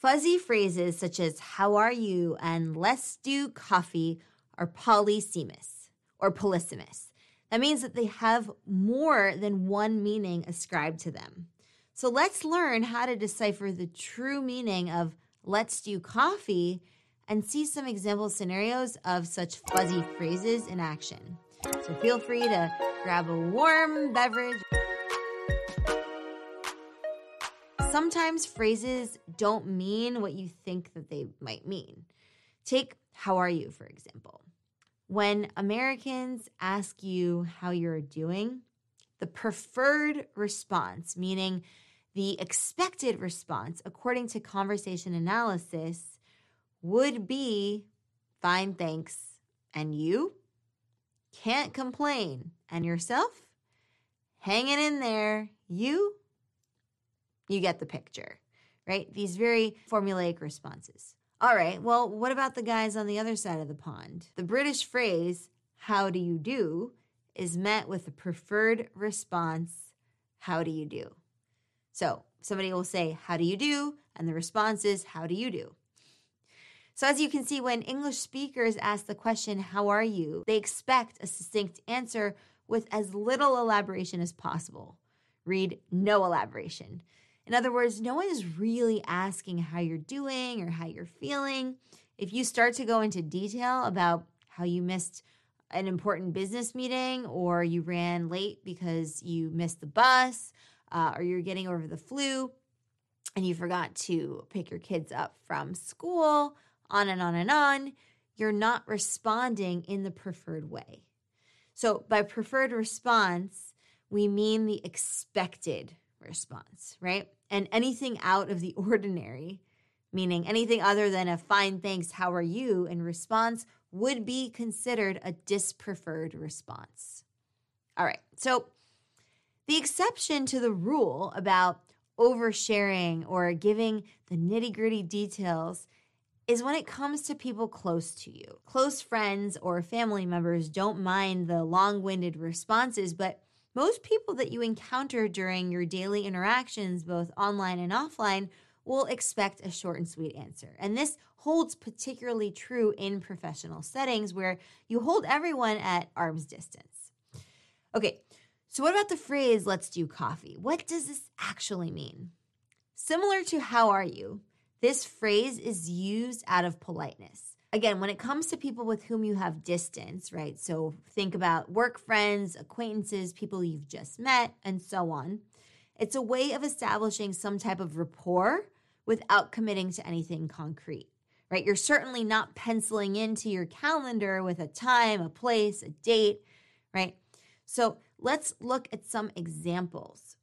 Fuzzy phrases such as how are you and let's do coffee are polysemous or polysemous. That means that they have more than one meaning ascribed to them. So let's learn how to decipher the true meaning of let's do coffee and see some example scenarios of such fuzzy phrases in action. So feel free to grab a warm beverage. Sometimes phrases don't mean what you think that they might mean. Take how are you, for example. When Americans ask you how you're doing, the preferred response, meaning the expected response, according to conversation analysis, would be fine, thanks. And you? Can't complain. And yourself? Hanging in there. You? You get the picture, right? These very formulaic responses. All right, well, what about the guys on the other side of the pond? The British phrase, how do you do, is met with the preferred response, how do you do? So somebody will say, how do you do? And the response is, how do you do? So, as you can see, when English speakers ask the question, How are you? they expect a succinct answer with as little elaboration as possible. Read no elaboration. In other words, no one is really asking how you're doing or how you're feeling. If you start to go into detail about how you missed an important business meeting or you ran late because you missed the bus uh, or you're getting over the flu and you forgot to pick your kids up from school, on and on and on, you're not responding in the preferred way. So, by preferred response, we mean the expected response, right? And anything out of the ordinary, meaning anything other than a fine thanks, how are you, in response would be considered a dispreferred response. All right, so the exception to the rule about oversharing or giving the nitty gritty details is when it comes to people close to you. Close friends or family members don't mind the long winded responses, but most people that you encounter during your daily interactions, both online and offline, will expect a short and sweet answer. And this holds particularly true in professional settings where you hold everyone at arm's distance. Okay, so what about the phrase, let's do coffee? What does this actually mean? Similar to how are you, this phrase is used out of politeness again, when it comes to people with whom you have distance, right? So think about work friends, acquaintances, people you've just met, and so on. It's a way of establishing some type of rapport without committing to anything concrete, right? You're certainly not penciling into your calendar with a time, a place, a date, right? So let's look at some examples.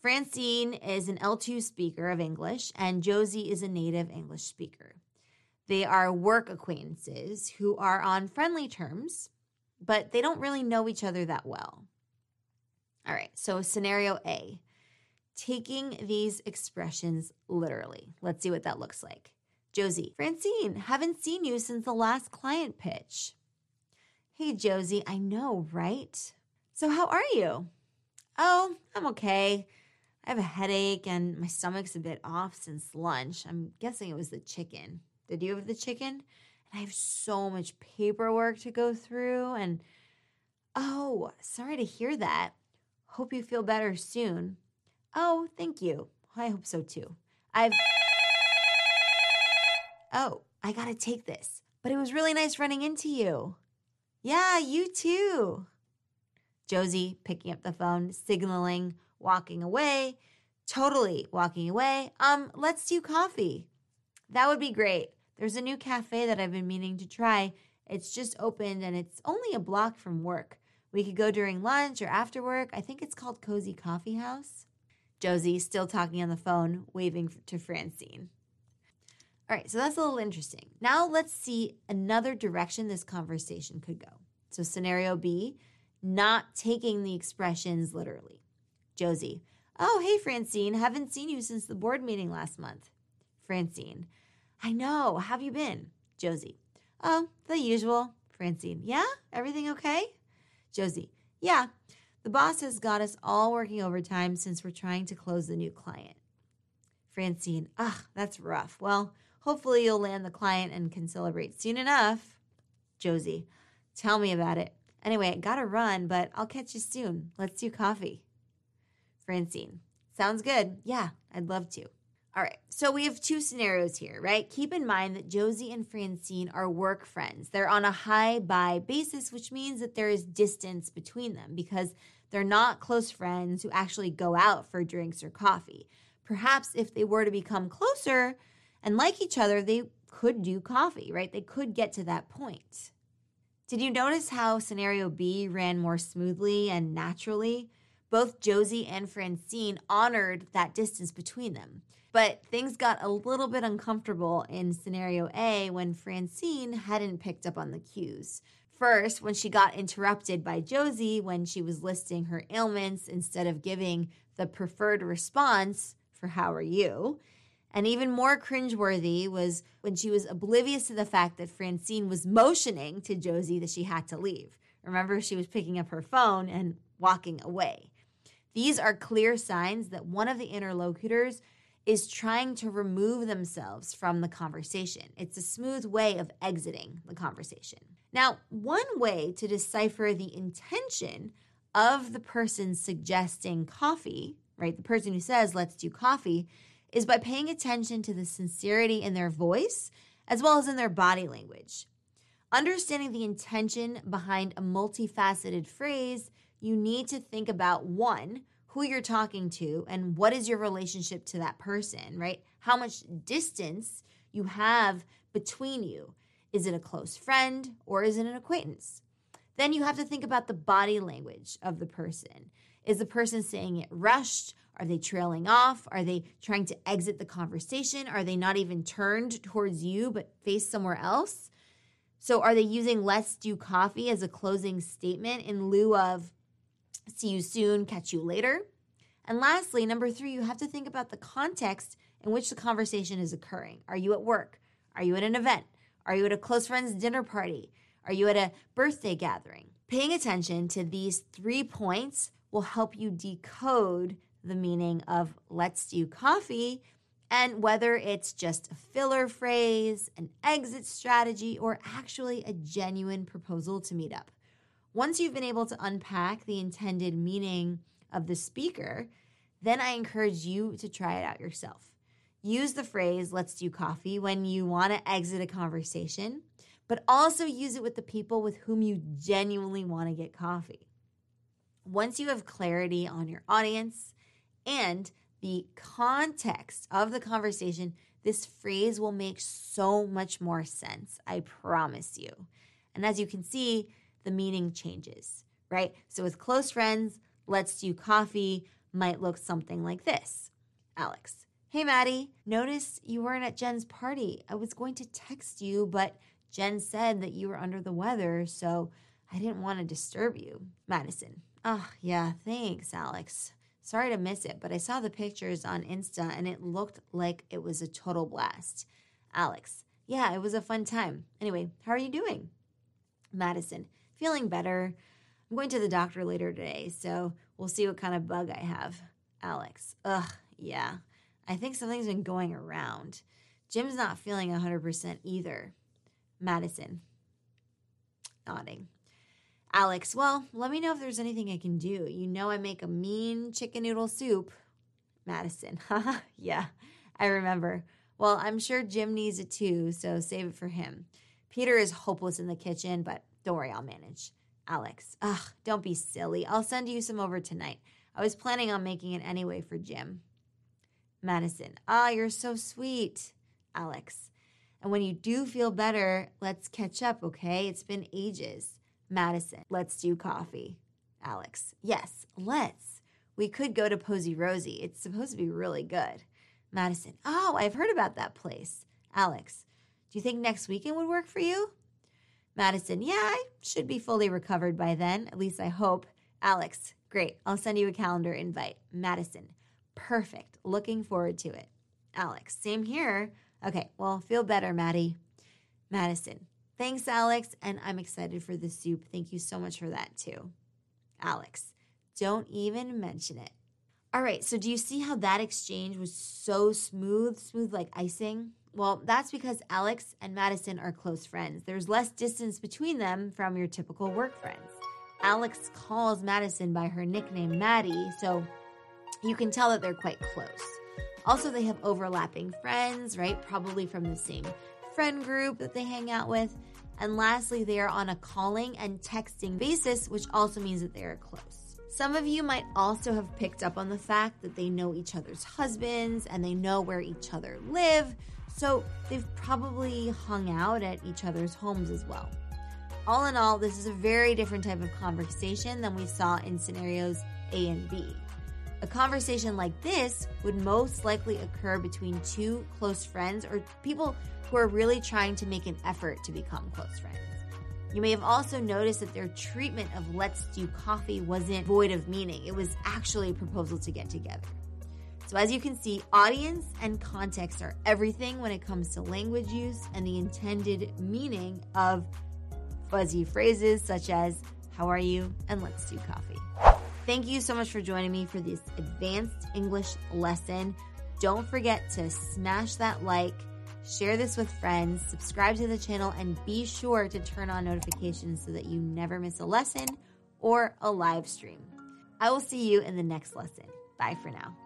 Francine is an L2 speaker of English, and Josie is a native English speaker. They are work acquaintances who are on friendly terms, but they don't really know each other that well. All right, so scenario A taking these expressions literally. Let's see what that looks like. Josie, Francine, haven't seen you since the last client pitch. Hey, Josie, I know, right? So, how are you? Oh, I'm okay. I have a headache and my stomach's a bit off since lunch. I'm guessing it was the chicken. Did you have the chicken? And I have so much paperwork to go through. And oh, sorry to hear that. Hope you feel better soon. Oh, thank you. I hope so too. I've. Oh, I gotta take this. But it was really nice running into you. Yeah, you too. Josie picking up the phone, signaling, walking away, totally walking away. Um, let's do coffee. That would be great. There's a new cafe that I've been meaning to try. It's just opened and it's only a block from work. We could go during lunch or after work. I think it's called Cozy Coffee House. Josie, still talking on the phone, waving to Francine. All right, so that's a little interesting. Now let's see another direction this conversation could go. So, scenario B, not taking the expressions literally. Josie, oh, hey, Francine, haven't seen you since the board meeting last month. Francine, I know, have you been? Josie, oh, the usual. Francine, yeah, everything okay? Josie, yeah, the boss has got us all working overtime since we're trying to close the new client. Francine, ugh, that's rough. Well, hopefully you'll land the client and can celebrate soon enough. Josie, tell me about it. Anyway, I gotta run, but I'll catch you soon. Let's do coffee. Francine, sounds good. Yeah, I'd love to. All right, so we have two scenarios here, right? Keep in mind that Josie and Francine are work friends. They're on a hi bye basis, which means that there is distance between them because they're not close friends who actually go out for drinks or coffee. Perhaps if they were to become closer and like each other, they could do coffee, right? They could get to that point. Did you notice how scenario B ran more smoothly and naturally? Both Josie and Francine honored that distance between them. But things got a little bit uncomfortable in scenario A when Francine hadn't picked up on the cues. First, when she got interrupted by Josie when she was listing her ailments instead of giving the preferred response for how are you. And even more cringeworthy was when she was oblivious to the fact that Francine was motioning to Josie that she had to leave. Remember, she was picking up her phone and walking away. These are clear signs that one of the interlocutors is trying to remove themselves from the conversation. It's a smooth way of exiting the conversation. Now, one way to decipher the intention of the person suggesting coffee, right? The person who says, let's do coffee, is by paying attention to the sincerity in their voice as well as in their body language. Understanding the intention behind a multifaceted phrase, you need to think about one, who you're talking to and what is your relationship to that person, right? How much distance you have between you. Is it a close friend or is it an acquaintance? Then you have to think about the body language of the person. Is the person saying it rushed? Are they trailing off? Are they trying to exit the conversation? Are they not even turned towards you but face somewhere else? So, are they using let's do coffee as a closing statement in lieu of See you soon, catch you later. And lastly, number three, you have to think about the context in which the conversation is occurring. Are you at work? Are you at an event? Are you at a close friend's dinner party? Are you at a birthday gathering? Paying attention to these three points will help you decode the meaning of let's do coffee and whether it's just a filler phrase, an exit strategy, or actually a genuine proposal to meet up. Once you've been able to unpack the intended meaning of the speaker, then I encourage you to try it out yourself. Use the phrase, let's do coffee, when you want to exit a conversation, but also use it with the people with whom you genuinely want to get coffee. Once you have clarity on your audience and the context of the conversation, this phrase will make so much more sense. I promise you. And as you can see, the meaning changes, right? So with close friends, let's do coffee might look something like this. Alex, hey Maddie, notice you weren't at Jen's party. I was going to text you, but Jen said that you were under the weather, so I didn't want to disturb you. Madison, oh, yeah, thanks, Alex. Sorry to miss it, but I saw the pictures on Insta and it looked like it was a total blast. Alex, yeah, it was a fun time. Anyway, how are you doing? Madison, feeling better. I'm going to the doctor later today, so we'll see what kind of bug I have. Alex, ugh, yeah. I think something's been going around. Jim's not feeling 100% either. Madison, nodding. Alex, well, let me know if there's anything I can do. You know I make a mean chicken noodle soup. Madison, haha, yeah, I remember. Well, I'm sure Jim needs it too, so save it for him. Peter is hopeless in the kitchen, but don't worry, I'll manage. Alex, ugh, don't be silly. I'll send you some over tonight. I was planning on making it anyway for Jim. Madison, ah, you're so sweet. Alex, and when you do feel better, let's catch up, okay? It's been ages. Madison, let's do coffee. Alex, yes, let's. We could go to Posy Rosie. It's supposed to be really good. Madison, oh, I've heard about that place. Alex, do you think next weekend would work for you? Madison, yeah, I should be fully recovered by then. At least I hope. Alex, great. I'll send you a calendar invite. Madison, perfect. Looking forward to it. Alex, same here. Okay, well, feel better, Maddie. Madison, thanks, Alex. And I'm excited for the soup. Thank you so much for that, too. Alex, don't even mention it. All right, so do you see how that exchange was so smooth, smooth like icing? Well, that's because Alex and Madison are close friends. There's less distance between them from your typical work friends. Alex calls Madison by her nickname Maddie, so you can tell that they're quite close. Also, they have overlapping friends, right? Probably from the same friend group that they hang out with. And lastly, they are on a calling and texting basis, which also means that they are close. Some of you might also have picked up on the fact that they know each other's husbands and they know where each other live, so they've probably hung out at each other's homes as well. All in all, this is a very different type of conversation than we saw in scenarios A and B. A conversation like this would most likely occur between two close friends or people who are really trying to make an effort to become close friends. You may have also noticed that their treatment of Let's Do Coffee wasn't void of meaning. It was actually a proposal to get together. So, as you can see, audience and context are everything when it comes to language use and the intended meaning of fuzzy phrases such as, How are you? and Let's do coffee. Thank you so much for joining me for this advanced English lesson. Don't forget to smash that like, share this with friends, subscribe to the channel, and be sure to turn on notifications so that you never miss a lesson or a live stream. I will see you in the next lesson. Bye for now.